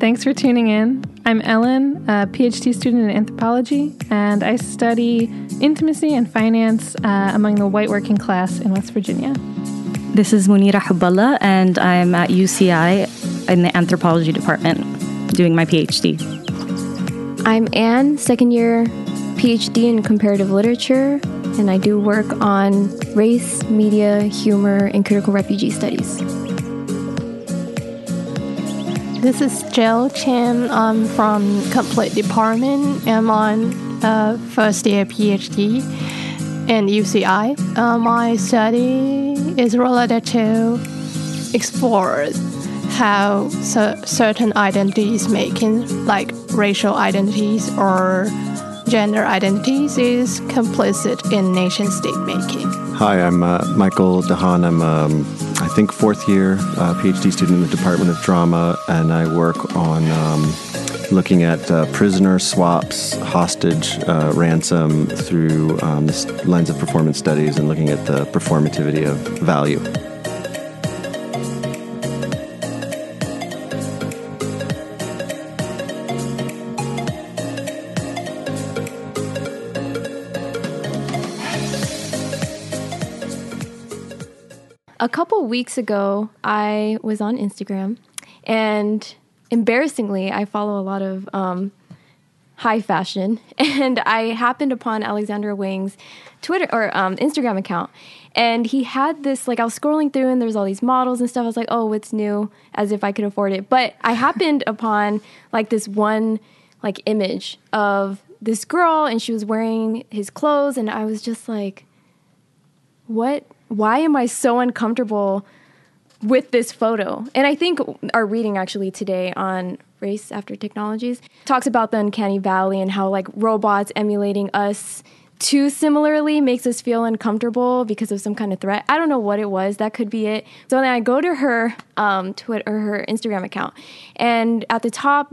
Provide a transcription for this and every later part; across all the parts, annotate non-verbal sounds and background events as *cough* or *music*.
Thanks for tuning in. I'm Ellen, a PhD student in anthropology, and I study intimacy and finance uh, among the white working class in West Virginia. This is Munira Hubballah, and I'm at UCI in the anthropology department doing my PhD. I'm Anne, second year PhD in comparative literature, and I do work on race, media, humor, and critical refugee studies. This is Jill Chen. I'm from Comp Lit Department. I'm on uh, first year PhD in UCI. Uh, my study is related to explore how cer- certain identities making, like racial identities or gender identities, is complicit in nation state making. Hi, I'm uh, Michael DeHaan. I'm, um, think, fourth year uh, PhD student in the Department of Drama, and I work on um, looking at uh, prisoner swaps, hostage uh, ransom through um, this lens of performance studies and looking at the performativity of value. Weeks ago, I was on Instagram, and embarrassingly, I follow a lot of um, high fashion, *laughs* and I happened upon Alexander Wang's Twitter or um, Instagram account, and he had this like I was scrolling through, and there's all these models and stuff. I was like, oh, what's new? As if I could afford it, but I happened *laughs* upon like this one like image of this girl, and she was wearing his clothes, and I was just like, what? Why am I so uncomfortable? with this photo. And I think our reading actually today on race after technologies talks about the uncanny valley and how like robots emulating us too similarly makes us feel uncomfortable because of some kind of threat. I don't know what it was. That could be it. So then I go to her um, Twitter or her Instagram account, and at the top.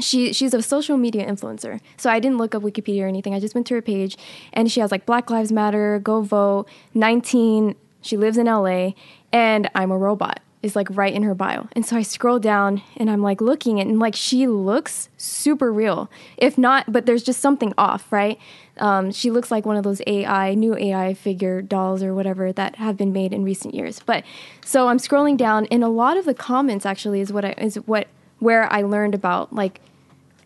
She she's a social media influencer. So I didn't look up Wikipedia or anything. I just went to her page and she has like Black Lives Matter, Go Vote, 19 she lives in LA and I'm a robot is like right in her bio. And so I scroll down and I'm like looking and like she looks super real. If not, but there's just something off, right? Um, she looks like one of those AI, new AI figure dolls or whatever that have been made in recent years. But so I'm scrolling down and a lot of the comments actually is what I, is what where I learned about like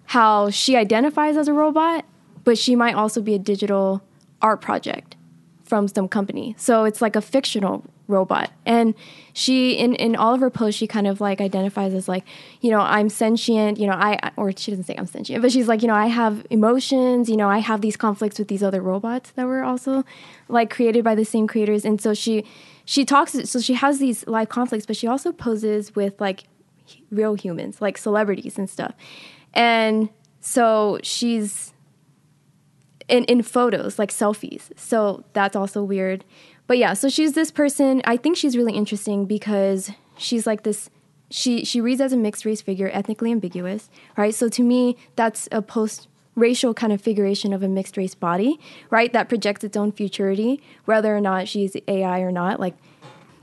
how she identifies as a robot, but she might also be a digital art project from some company. So it's like a fictional robot. And she in in all of her posts she kind of like identifies as like, you know, I'm sentient, you know, I or she doesn't say I'm sentient, but she's like, you know, I have emotions, you know, I have these conflicts with these other robots that were also like created by the same creators. And so she she talks so she has these live conflicts, but she also poses with like real humans, like celebrities and stuff. And so she's in, in photos, like selfies. So that's also weird. But yeah, so she's this person. I think she's really interesting because she's like this. She she reads as a mixed race figure, ethnically ambiguous, right? So to me, that's a post racial kind of figuration of a mixed race body, right? That projects its own futurity, whether or not she's AI or not. Like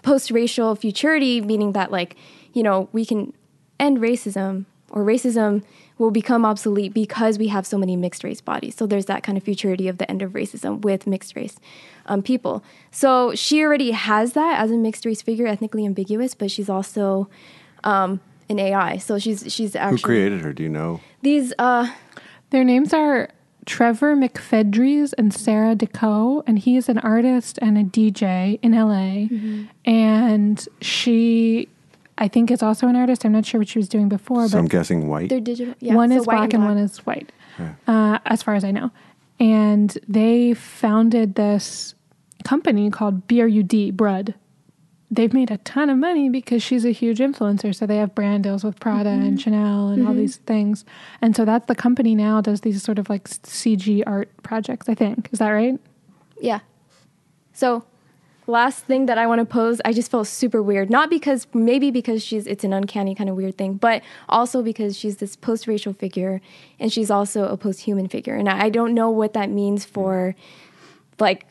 post racial futurity, meaning that like you know we can end racism or racism will become obsolete because we have so many mixed race bodies. So there's that kind of futurity of the end of racism with mixed race um, people. So she already has that as a mixed race figure, ethnically ambiguous, but she's also um, an AI. So she's she's actually Who created her? Do you know? these. Uh, Their names are Trevor McFedries and Sara DeCou, and he is an artist and a DJ in LA. And she, I think, is also an artist. I'm not sure what she was doing before, So I'm guessing white. they're digital. Yeah, one so is white black and, one is white, uh, as far as I know. And they founded this company called BRUD, Brud. They've made a ton of money because she's a huge influencer. So they have brand deals with Prada and Chanel and all these things. And so that's the company now does these sort of like CG art projects, I think. Is that right? Yeah. So, last thing that I want to pose, I just felt super weird. Not because maybe because she's it's an uncanny kind of weird thing, but also because she's this post-racial figure and she's also a post-human figure. And I I don't know what that means for like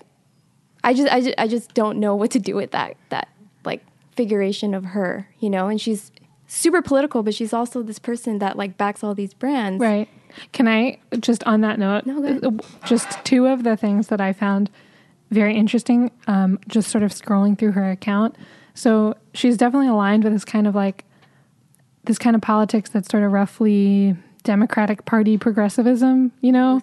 I just I just, I just don't know what to do with that that like figuration of her, you know? And she's super political, but she's also this person that like backs all these brands. Right. Can I just on that note, No, just two of the things that I found very interesting, um, just sort of scrolling through her account. So she's definitely aligned with this kind of like this kind of politics that's sort of roughly Democratic Party progressivism, you know?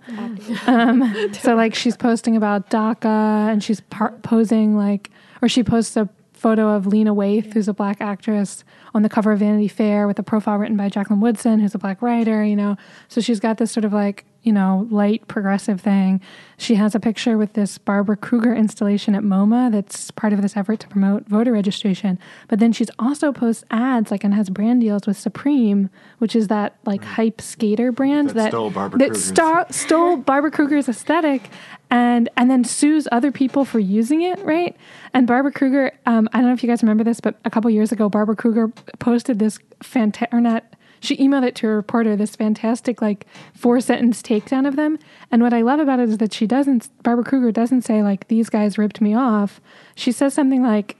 Um, *laughs* so like she's posting about DACA and she's par- posing like, or she posts a photo of Lena Waithe, who's a black actress, on the cover of Vanity Fair with a profile written by Jacqueline Woodson, who's a black writer, you know? So she's got this sort of like, you know, light progressive thing. She has a picture with this Barbara Kruger installation at MoMA that's part of this effort to promote voter registration. But then she's also posts ads like and has brand deals with Supreme, which is that like hype skater brand That that stole Barbara that Kruger's- star, stole Barbara Kruger's aesthetic and and then sues other people for using it, right? And Barbara Kruger, um, I don't know if you guys remember this, but a couple years ago, Barbara Kruger posted this fantastic, or not, she emailed it to a reporter, this fantastic like four sentence takedown of them. And what I love about it is that she doesn't, Barbara Kruger doesn't say like these guys ripped me off. She says something like.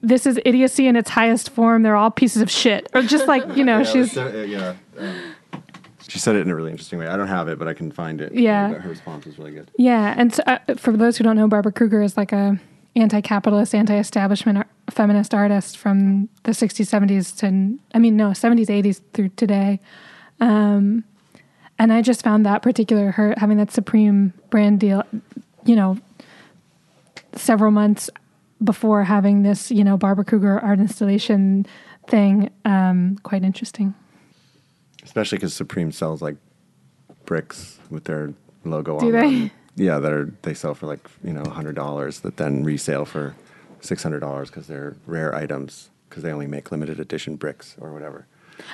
This is idiocy in its highest form. They're all pieces of shit, or just like you know, *laughs* Yeah, she's uh, yeah. um, she said it in a really interesting way. I don't have it, but I can find it. Yeah. But her response was really good. Yeah, and so, uh, for those who don't know, Barbara Kruger is like a anti-capitalist, anti-establishment feminist artist from the 60s, 70s to I mean no 70s, 80s through today. Um, and I just found that particular her having that Supreme brand deal, you know, several months before having this, you know, Barbara Kruger art installation thing, um, quite interesting. Especially because Supreme sells like bricks with their logo Do on they? them. Yeah, that are they sell for like you know hundred dollars that then resale for six hundred dollars because they're rare items because they only make limited edition bricks or whatever.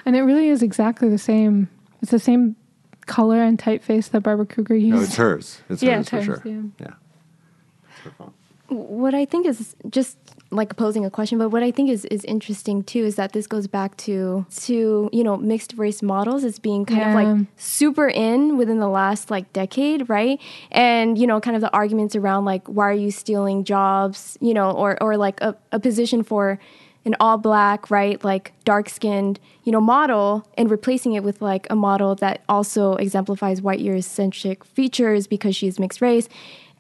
And it really is exactly the same. It's the same color and typeface that Barbara Kruger used. No, it's hers. It's Yeah, hers it's for hers, sure. yeah. Yeah. It's her font. What I think is just like posing a question, but what I think is, is interesting too is that this goes back to to you know mixed race models as being kind of like super in within the last like decade, right? And you know, kind of the arguments around like why are you stealing jobs, you know, or or like a, a position for an all black, right, like dark skinned, you know, model and replacing it with like a model that also exemplifies white Eurocentric features because she's mixed race.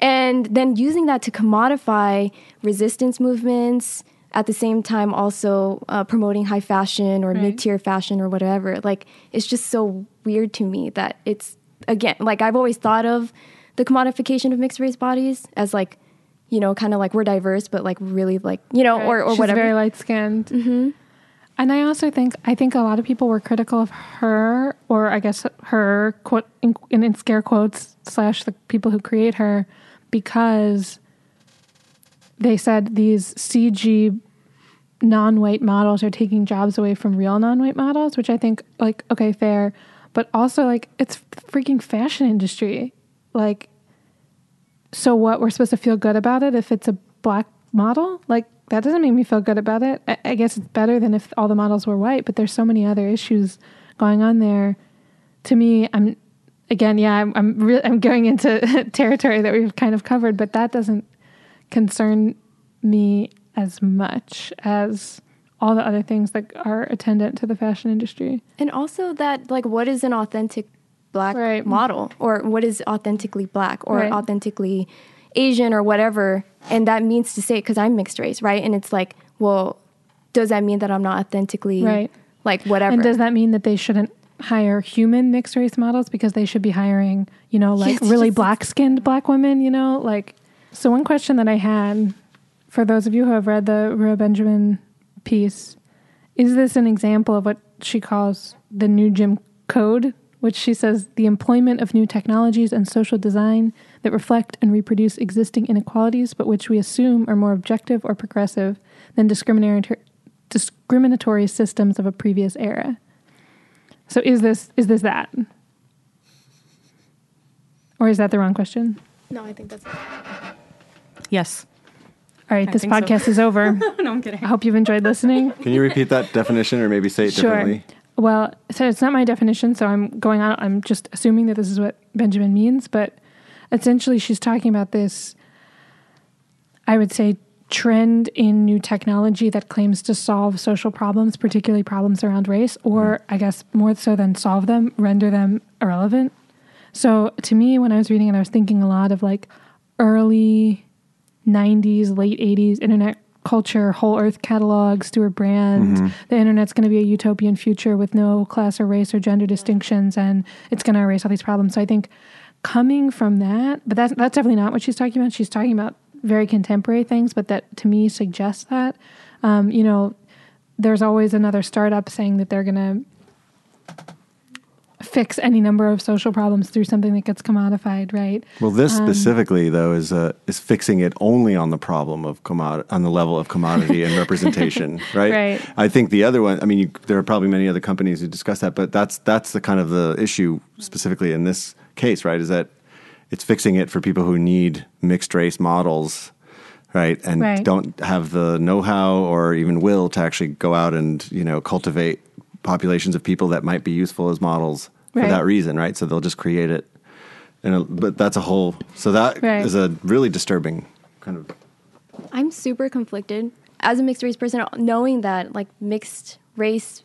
And then using that to commodify resistance movements, at the same time also uh, promoting high fashion or Right. mid-tier fashion or whatever. Like it's just so weird to me that it's again like I've always thought of the commodification of mixed race bodies as like you know kind of like we're diverse but like really like you know or or She's whatever. very light skinned. Mm-hmm. And I also think I think a lot of people were critical of her, or I guess her quote in, in scare quotes slash the people who create her, because they said these CG non-white models are taking jobs away from real non-white models, which I think like okay fair, but also like it's freaking fashion industry, like so what? We're supposed to feel good about it if it's a black model? Like that doesn't make me feel good about it. I, I guess it's better than if all the models were white but there's so many other issues going on there. To me i'm again yeah i'm i'm, re- I'm going into *laughs* territory that we've kind of covered but that doesn't concern me as much as all the other things that are attendant to the fashion industry And also that like what is an authentic black Right. model or what is authentically black or Right. authentically Asian or whatever. And that means to say because I'm mixed race, right? And it's like, well, does that mean that I'm not authentically Right. like whatever? And does that mean that they shouldn't hire human mixed race models because they should be hiring, you know, like Yes, really black skinned black women, you know? Like, so one question that I had for those of you who have read the Ruha Benjamin piece is this an example of what she calls the new Jim Code, which she says the employment of new technologies and social design that reflect and reproduce existing inequalities, but which we assume are more objective or progressive than discriminatory, discriminatory systems of a previous era. So is this is this that? Or is that the wrong question? no, I think that's Yes. All right, I this think so. podcast is over. *laughs* no, I'm kidding. I hope you've enjoyed listening. Can you repeat that definition or maybe say it differently? Well, so it's not my definition, so I'm going on. I'm just assuming that this is what Benjamin means, but essentially, she's talking about this. I would say trend in new technology that claims to solve social problems, particularly problems around race, or mm-hmm. I guess more so than solve them, render them irrelevant. So to me, when I was reading it, I was thinking a lot of like early 90s, late 80s internet culture, whole earth catalog, Stewart Brand. Mm-hmm. The internet's going to be a utopian future with no class or race or gender distinctions, and it's going to erase all these problems. So I think coming from that, but that's, that's definitely not what she's talking about. She's talking about very contemporary things, but that to me suggests that. Um, you know, there's always another startup saying that they're going to fix any number of social problems through something that gets commodified, right? Well, this specifically, though, is uh, is fixing it only on the problem of commodity, on the level of commodity and *laughs* representation, right? Right. I think the other one. I mean, you, there are probably many other companies who discuss that, but that's that's the kind of the issue specifically in this case, right? Is that it's fixing it for people who need mixed race models, right, and Right. don't have the know how or even will to actually go out and you know cultivate populations of people that might be useful as models for that reason, right? So they'll just create it. And uh, but that's a whole. So that is Right. a really disturbing kind of. I'm super conflicted as a mixed race person, knowing that like mixed race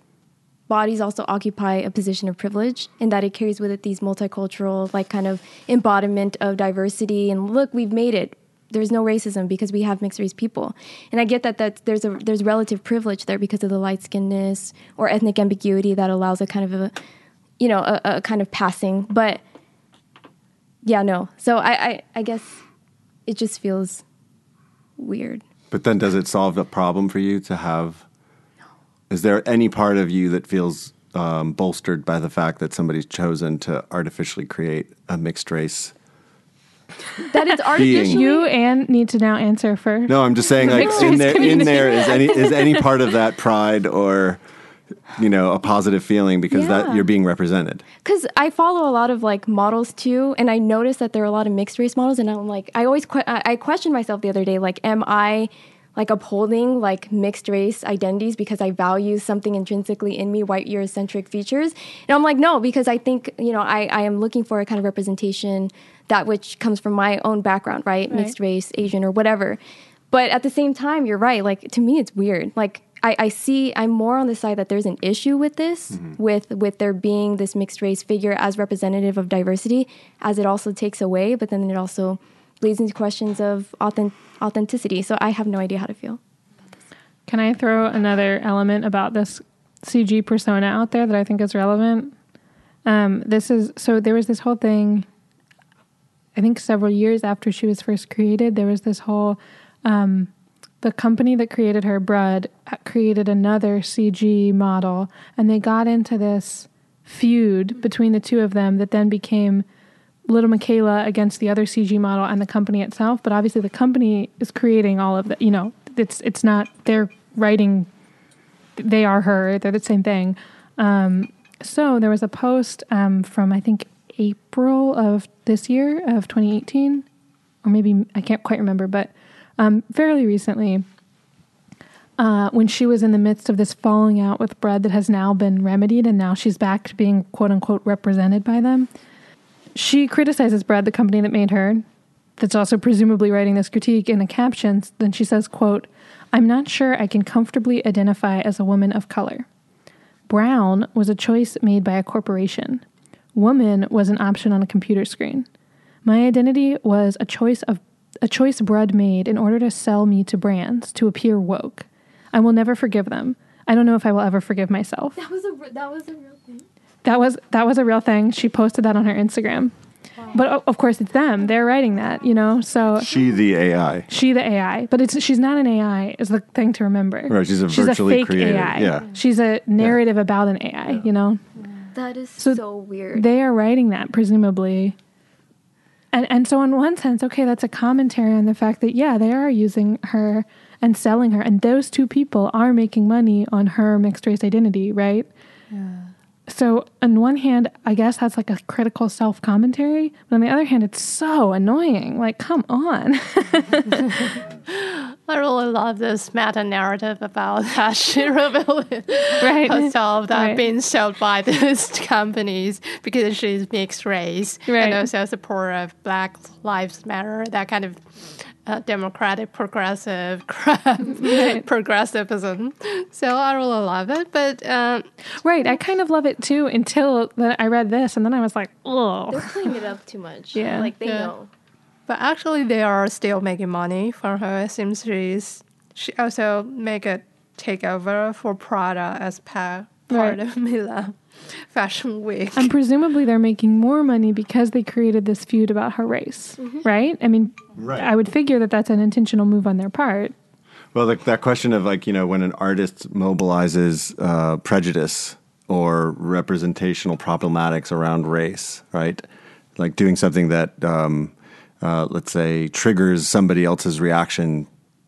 bodies also occupy a position of privilege in that it carries with it these multicultural, like kind of embodiment of diversity. And look, we've made it. There's no racism because we have mixed race people, and I get that that there's a there's relative privilege there because of the light skinnedness or ethnic ambiguity that allows a kind of a, you know, a, a kind of passing. But yeah, no. So I, I I guess it just feels weird. But then, does it solve the problem for you to have? Is there any part of you that feels um, bolstered by the fact that somebody's chosen to artificially create a mixed race? That it's *laughs* artificially. You and need to now answer for No, I'm just saying, like in race there, in there is any is any *laughs* part of that pride or you know a positive feeling because Yeah. that you're being represented. Because I follow a lot of like models too, and I noticed that there are a lot of mixed race models, and I'm like, I always que- I I questioned myself the other day, like, am I like upholding like mixed race identities because I value something intrinsically in me, white Eurocentric features? And I'm like, no, because I think you know I I am looking for a kind of representation that which comes from my own background, right, mixed race, Asian, or whatever. But at the same time, you're right. Like to me, it's weird. Like I, I see, I'm more on the side that there's an issue with this, mm-hmm. with with there being this mixed race figure as representative of diversity, as it also takes away, but then it also leads into questions of authentic, authenticity. So I have no idea how to feel. Can I throw another element about this CG persona out there that I think is relevant? Um, this is so there was this whole thing. I think several years after she was first created, there was this whole. Um, the company that created her, Brud, created another CG model, and they got into this feud between the two of them that then became Little Miquela against the other CG model and the company itself. But obviously, the company is creating all of that. You know, it's it's not they're writing. They are her. They're the same thing. Um, so there was a post um, from I think April of this year of 2018, or maybe I can't quite remember, but um, fairly recently. Uh, when she was in the midst of this falling out with Brud that has now been remedied, and now she's back to being quote unquote represented by them she criticizes Brud, the company that made her, that's also presumably writing this critique in the captions. Then she says, quote, I'm not sure I can comfortably identify as a woman of color. Brown was a choice made by a corporation. Woman was an option on a computer screen. My identity was a choice of a choice Brud made in order to sell me to brands to appear woke. I will never forgive them. I don't know if I will ever forgive myself. That was a that was a real thing. That was that was a real thing. She posted that on her Instagram. But of course, it's them. They're writing that, you know. So She the AI. she the AI, but it's she's not an AI. Is the thing to remember. Right, she's a she's virtually fake created- AI. yeah. she's a narrative about an AI. You know, That is so, weird. they are writing that presumably. And and so in one sense, okay, that's a commentary on the fact that yeah, they are using her and selling her, and those two people are making money on her mixed race identity, right? So on one hand, I guess that's like a critical self commentary, but on the other hand, it's so annoying. Like, come on. *laughs* I really love this meta narrative about that she revealed Right. herself that uh, Right. being sold by *laughs* these companies because she's mixed race Right. and also support of Black Lives Matter, that kind of uh, democratic progressive *laughs* progressivism. So I really love it. But um, Right. I kind of love it too until then I read this and then I was like, oh. They're playing it up too much. Yeah. Like they Yeah. know. But actually, they are still making money from her. It seems she's she also make a takeover for Prada as pa- part Right. of *laughs* Milan *laughs* Fashion Week. And presumably they're making more money because they created this feud about her race, right? I mean, Right. I would figure that that's an intentional move on their part. Well, like that question of like you know when an artist mobilizes uh, prejudice or representational problematics around race, right? Like doing something that, um, uh, let's say, triggers somebody else's reaction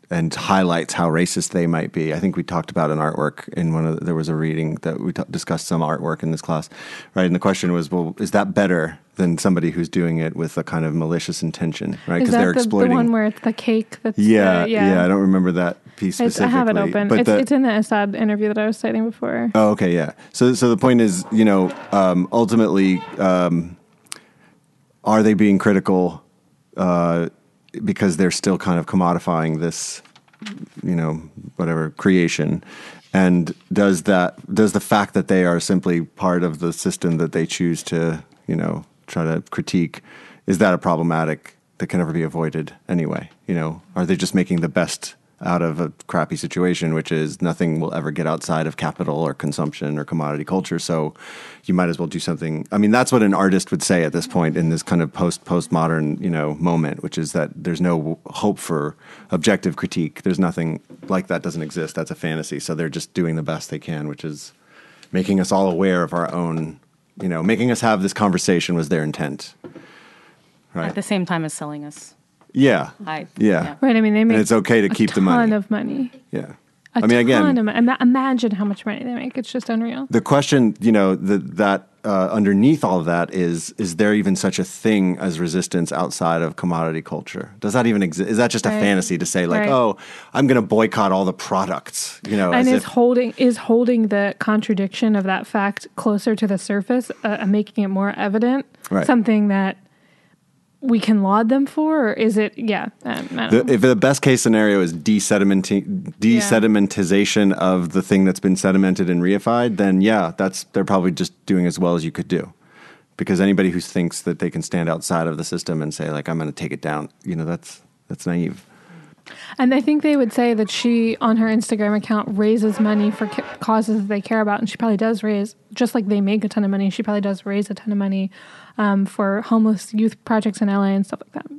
and highlights how racist they might be. I think we talked about an artwork in one of the, there was a reading that we t- discussed some artwork in this class, right? And the question was, well, is that better than somebody who's doing it with a kind of malicious intention, right? Because they're the, the one where it's the cake that's yeah, the- yeah, yeah, I don't remember that piece specifically. I have it open. But It's, the, it's in the Assad interview that I was citing before. Oh, okay, yeah. So, so the point is, you know, um, ultimately, um, are they being critical uh, because they're still kind of commodifying this, you know, whatever creation? And does that does the fact that they are simply part of the system that they choose to, you know, try to critique, is that a problematic that can never be avoided anyway? You know, are they just making the best out of a crappy situation, which is nothing will ever get outside of capital or consumption or commodity culture. So you might as well do something. I mean, that's what an artist would say at this point in this kind of post postmodern, you know, moment, which is that there's no hope for objective critique. There's nothing like that doesn't exist. That's a fantasy. So they're just doing the best they can, which is making us all aware of our own, you know, making us have this conversation was their intent. Right. At the same time as selling us. Yeah. hype. Yeah. Right. I mean, they make and it's okay to keep the ton money. of money. Yeah. A I mean, again, ton of money. Imagine how much money they make. It's just unreal. the question, you know, the, that uh, underneath all of that is: is there even such a thing as resistance outside of commodity culture? Does that even exist? Is that just a Right. fantasy to say, like, Right. oh, I'm going to boycott all the products? You know, and as is if, holding is holding the contradiction of that fact closer to the surface, uh, and making it more evident. Right. Something that we can laud them for, or is it? Yeah. Um, the, if the best case scenario is desedimenti- desedimentization of the thing that's been sedimented and reified, then yeah, that's they're probably just doing as well as you could do. Because anybody who thinks that they can stand outside of the system and say like I'm going to take it down, you know, that's that's naive. And I think they would say that she, on her Instagram account, raises money for ca- causes that they care about. And she probably does raise, just like they make a ton of money, she probably does raise a ton of money um, for homeless youth projects in LA and stuff like that.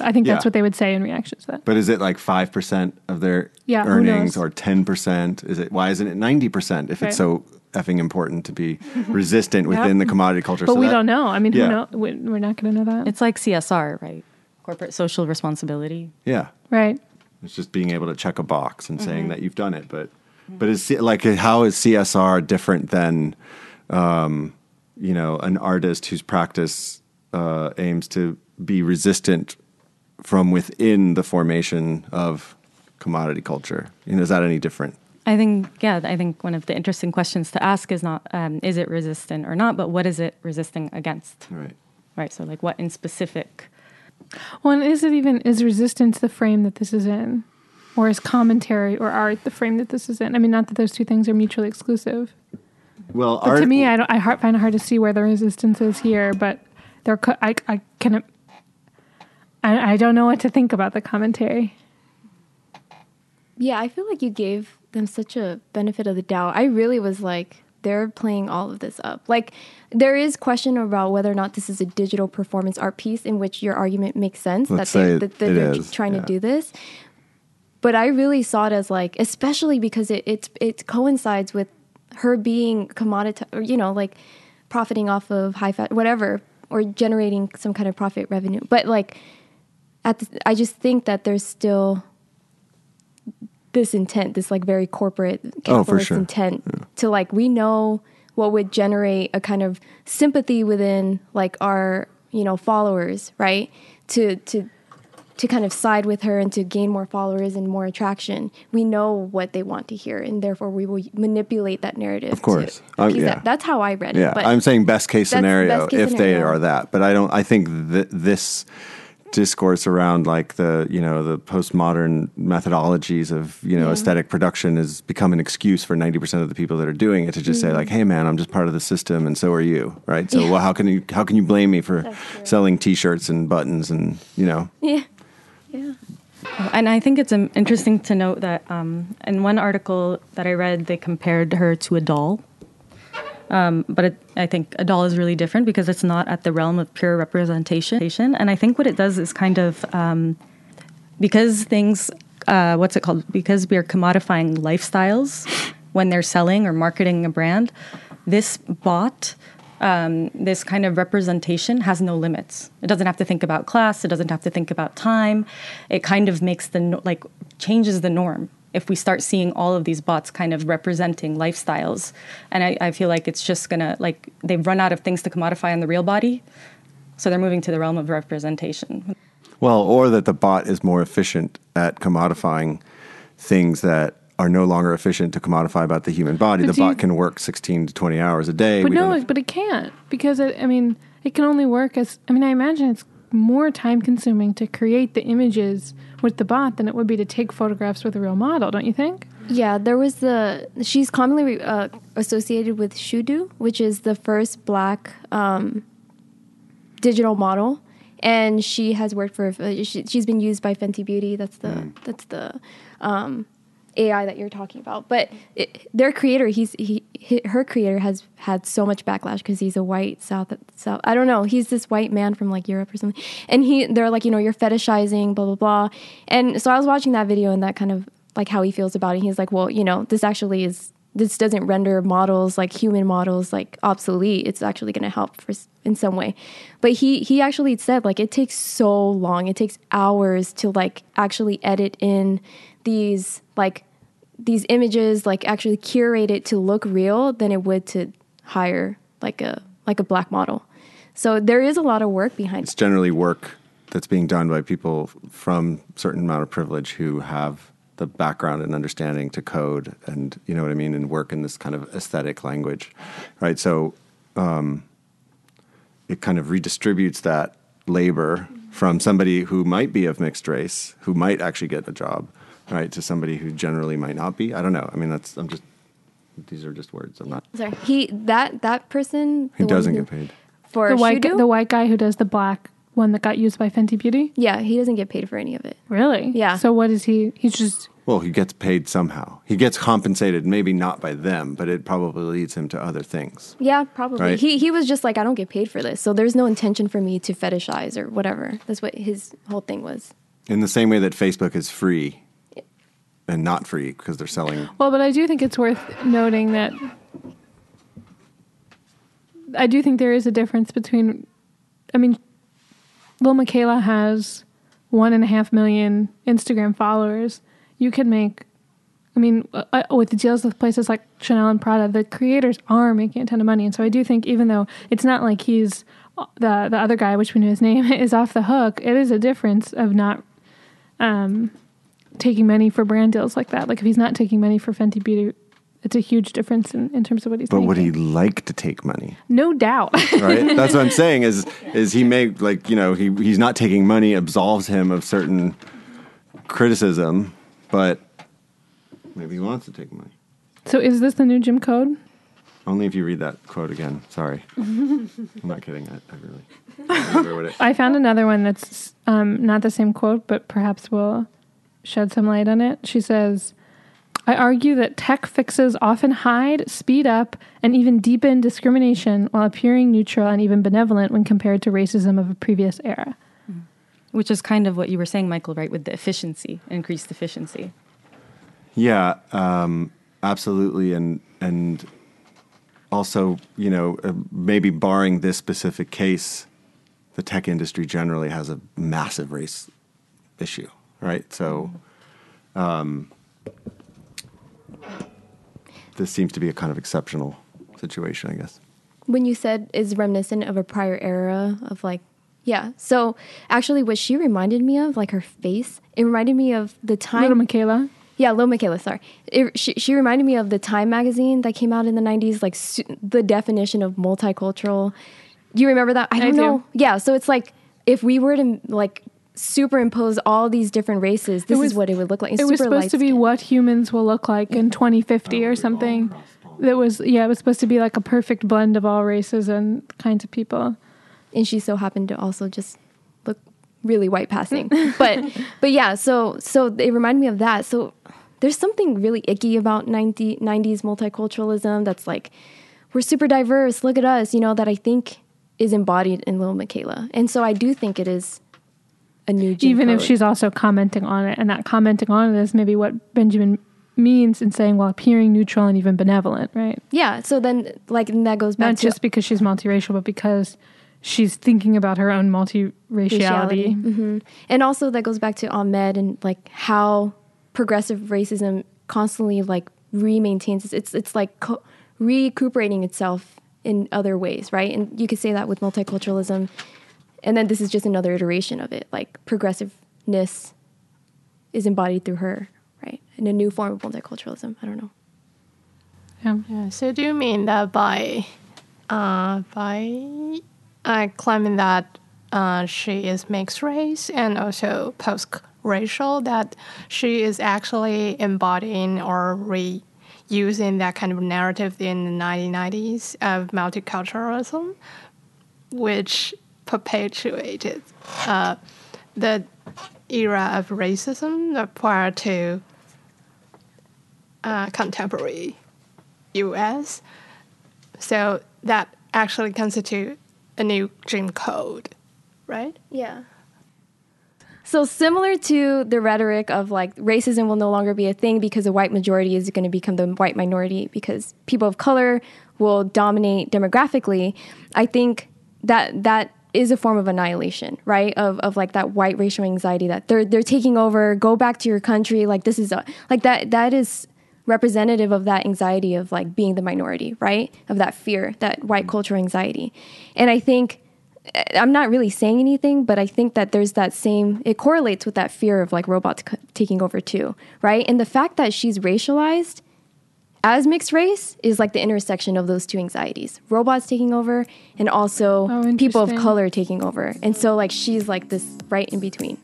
I think that's Yeah. what they would say in reaction to that. But is it like five percent of their Yeah, earnings or ten percent? Is it why isn't it ninety percent if Right. it's so effing important to be resistant within the commodity culture? But So we that- don't know. I mean, Yeah. who know? We, we're not going to know that. It's like CSR, right? Corporate social responsibility. Yeah, right. it's just being able to check a box and Mm-hmm. saying that you've done it. But but is like how is CSR different than um, you know an artist whose practice uh, aims to be resistant from within the formation of commodity culture? You know, is that any different? I think, yeah, I think one of the interesting questions to ask is not um, is it resistant or not, but what is it resisting against, Right. right? So, like, what in specific? Well, and is it even, is resistance the frame that this is in? Or is commentary or art the frame that this is in? I mean, not that those two things are mutually exclusive. Well, But art, to me, I, don't, I hard, find it hard to see where the resistance is here. But there, co- I, I can, I, I don't know what to think about the commentary. Yeah, I feel like you gave them such a benefit of the doubt. I really was like, they're playing all of this up. Like, there is question about whether or not this is a digital performance art piece in which your argument makes sense Let's that, they, that, that it they're is, trying yeah. to do this. But I really saw it as like, especially because it it, it coincides with her being commoditized, or you know, like profiting off of high fat, whatever, or generating some kind of profit revenue. But like, at the, I just think that there's still this intent, this like very corporate Oh, capitalist sure. intent to like we know what would generate a kind of sympathy within like our you know followers, right? To to to kind of side with her and to gain more followers and more attraction. We know what they want to hear, and therefore we will manipulate that narrative. Of course. Um, yeah. that. That's how I read it. Yeah, I'm saying best case scenario best case if they are that, but I don't. I think th- this discourse around like the you know the postmodern methodologies of you know Yeah. aesthetic production has become an excuse for 90% of the people that are doing it to just say like hey man i'm just part of the system and so are you right so Mm-hmm. Yeah. well how can you how can you blame me for selling t-shirts and buttons and you know yeah, yeah. And I think it's um, interesting to note that um, in one article that I read, they compared her to a doll. Um, but it, I think a doll is really different because it's not at the realm of pure representation. And I think what it does is kind of um, because things, uh, what's it called? Because we are commodifying lifestyles when they're selling or marketing a brand, this bot, um, this kind of representation has no limits. It doesn't have to think about class. It doesn't have to think about time. It kind of makes the no- like changes the norm. If we start seeing all of these bots kind of representing lifestyles, and I, I feel like it's just gonna like they've run out of things to commodify on the real body, so they're moving to the realm of representation. Well, or that the bot is more efficient at commodifying things that are no longer efficient to commodify about the human body. But the do you- bot can work 16 to 20 hours a day. But We no, don't- but it can't because it, I mean, it can only work as. I mean, I imagine it's more time consuming to create the images with the bot than it would be to take photographs with a real model. Don't you think? Yeah, there was the. She's commonly uh, associated with Shudu, which is the first black um, digital model, and she has worked for. Uh, she, she's been used by Fenty Beauty. That's the that's the um, AI that you're talking about. But it, their creator, he's he, he her creator has had so much backlash because he's a white South South. I don't know. He's this white man from like Europe or something, and he they're like you know you're fetishizing blah blah blah. And so I was watching that video and that kind of like how he feels about it. He's like, well, you know, this actually is this doesn't render models like human models like obsolete. It's actually going to help for in some way. But he he actually said like it takes so long. It takes hours to like actually edit in these like these images like actually curate it to look real than it would to hire like a like a black model. So there is a lot of work behind it's generally work that's being done by people from certain amount of privilege who have the background and understanding to code and you know what I mean and work in this kind of aesthetic language, right? So um, it kind of redistributes that labor from somebody who might be of mixed race, who might actually get a job, right, to somebody who generally might not be. I don't know. I mean, that's I'm just these are just words. I'm not. Sorry, he that that person He doesn't who- get paid. for the white, Shudu? the white guy who does the black one that got used by Fenty Beauty. Yeah, he doesn't get paid for any of it. Really? Yeah. So what is he? He's just. Well, he gets paid somehow. He gets compensated, maybe not by them, but it probably leads him to other things. Yeah, probably. Right. He he was just like, I don't get paid for this, so there's no intention for me to fetishize or whatever. That's what his whole thing was. In the same way that Facebook is free and not free because they're selling. Well, but I do think it's worth noting that I do think there is a difference between. I mean, Lil Miquela has one and a half million Instagram followers. You could make. I mean, uh, with the deals with places like Chanel and Prada, the creators are making a ton of money, and so I do think even though it's not like he's uh, the the other guy, which we know his *laughs* name, is off the hook, it is a difference of not um, taking money for brand deals like that. Like if he's not taking money for Fenty Beauty, it's a huge difference in, in terms of what he's But making. would he like to take money? No doubt. Right? *laughs* That's what I'm saying is is he may like, you know, he he's not taking money absolves him of certain criticism, but maybe he wants to take money. so is this the new Jim Code? Only if you read that quote again. Sorry. *laughs* I'm not kidding. I, I really. I I found another one that's um, not the same quote, but perhaps will shed some light on it. She says, I argue that tech fixes often hide, speed up, and even deepen discrimination while appearing neutral and even benevolent when compared to racism of a previous era. Which is kind of what you were saying, Michael, right? With the efficiency, increased efficiency. Yeah, um, absolutely, and and also, you know, uh, maybe barring this specific case, the tech industry generally has a massive race issue, right? So, um, this seems to be a kind of exceptional situation, I guess. When you said is reminiscent of a prior era of like Yeah. So actually, what she reminded me of, like her face, it reminded me of the time. Little Miquela. Yeah, Lo Miquela, sorry. It, she, she reminded me of the Time magazine that came out in the 90s, like su- the definition of multicultural. Do you remember that? I don't do. know. Yeah, so it's like if we were to like superimpose all these different races, this was- is what it would look like. It's It was supposed to be light-skinned. what humans will look like in 2050 or something. That was yeah, it was supposed to be like a perfect blend of all races and kinds of people. and she so happened to also just look really white passing. *laughs* but but yeah, so so it reminded me of that. So there's something really icky about 90, 90s multiculturalism that's like we're super diverse. Look at us, you know, that I think is embodied in Little Miquela. And so I do think it is a new Jim Even if she's also commenting on it, and that commenting on it is maybe what Benjamin means in saying, well, appearing neutral and even benevolent, right? yeah. So then like and that goes back Not just because she's multiracial, but because she's thinking about her own multiraciality. raciality. hmm And also that goes back to Ahmed and like how progressive racism constantly like re-maintains it's it's like co- recuperating itself in other ways, right? And you could say that with multiculturalism. And then this is just another iteration of it. Like progressiveness is embodied through her, right? In a new form of multiculturalism. I don't know. Yeah. Yeah, so do you mean that by uh, by uh, claiming that uh, she is mixed race and also post-racial, that she is actually embodying or reusing that kind of narrative in the 1990s of multiculturalism, which perpetuated uh, the era of racism prior to uh, contemporary U.S. So that actually constitute a new Jim Code, right? Yeah. So similar to the rhetoric of like racism will no longer be a thing because the white majority is going to become the white minority because people of color will dominate demographically, I think that that is a form of annihilation, right? Of of like that white racial anxiety that they're they're taking over, go back to your country, like this is a, like that that is representative of that anxiety of like being the minority, right? Of that fear, that white cultural anxiety. And I think eh, I'm not really saying anything, but I think that there's that same, it correlates with that fear of like robots c- taking over too, right? And the fact that she's racialized as mixed race is like the intersection of those two anxieties robots taking over and also Oh, people of color taking over. And so, like, she's like this right in between.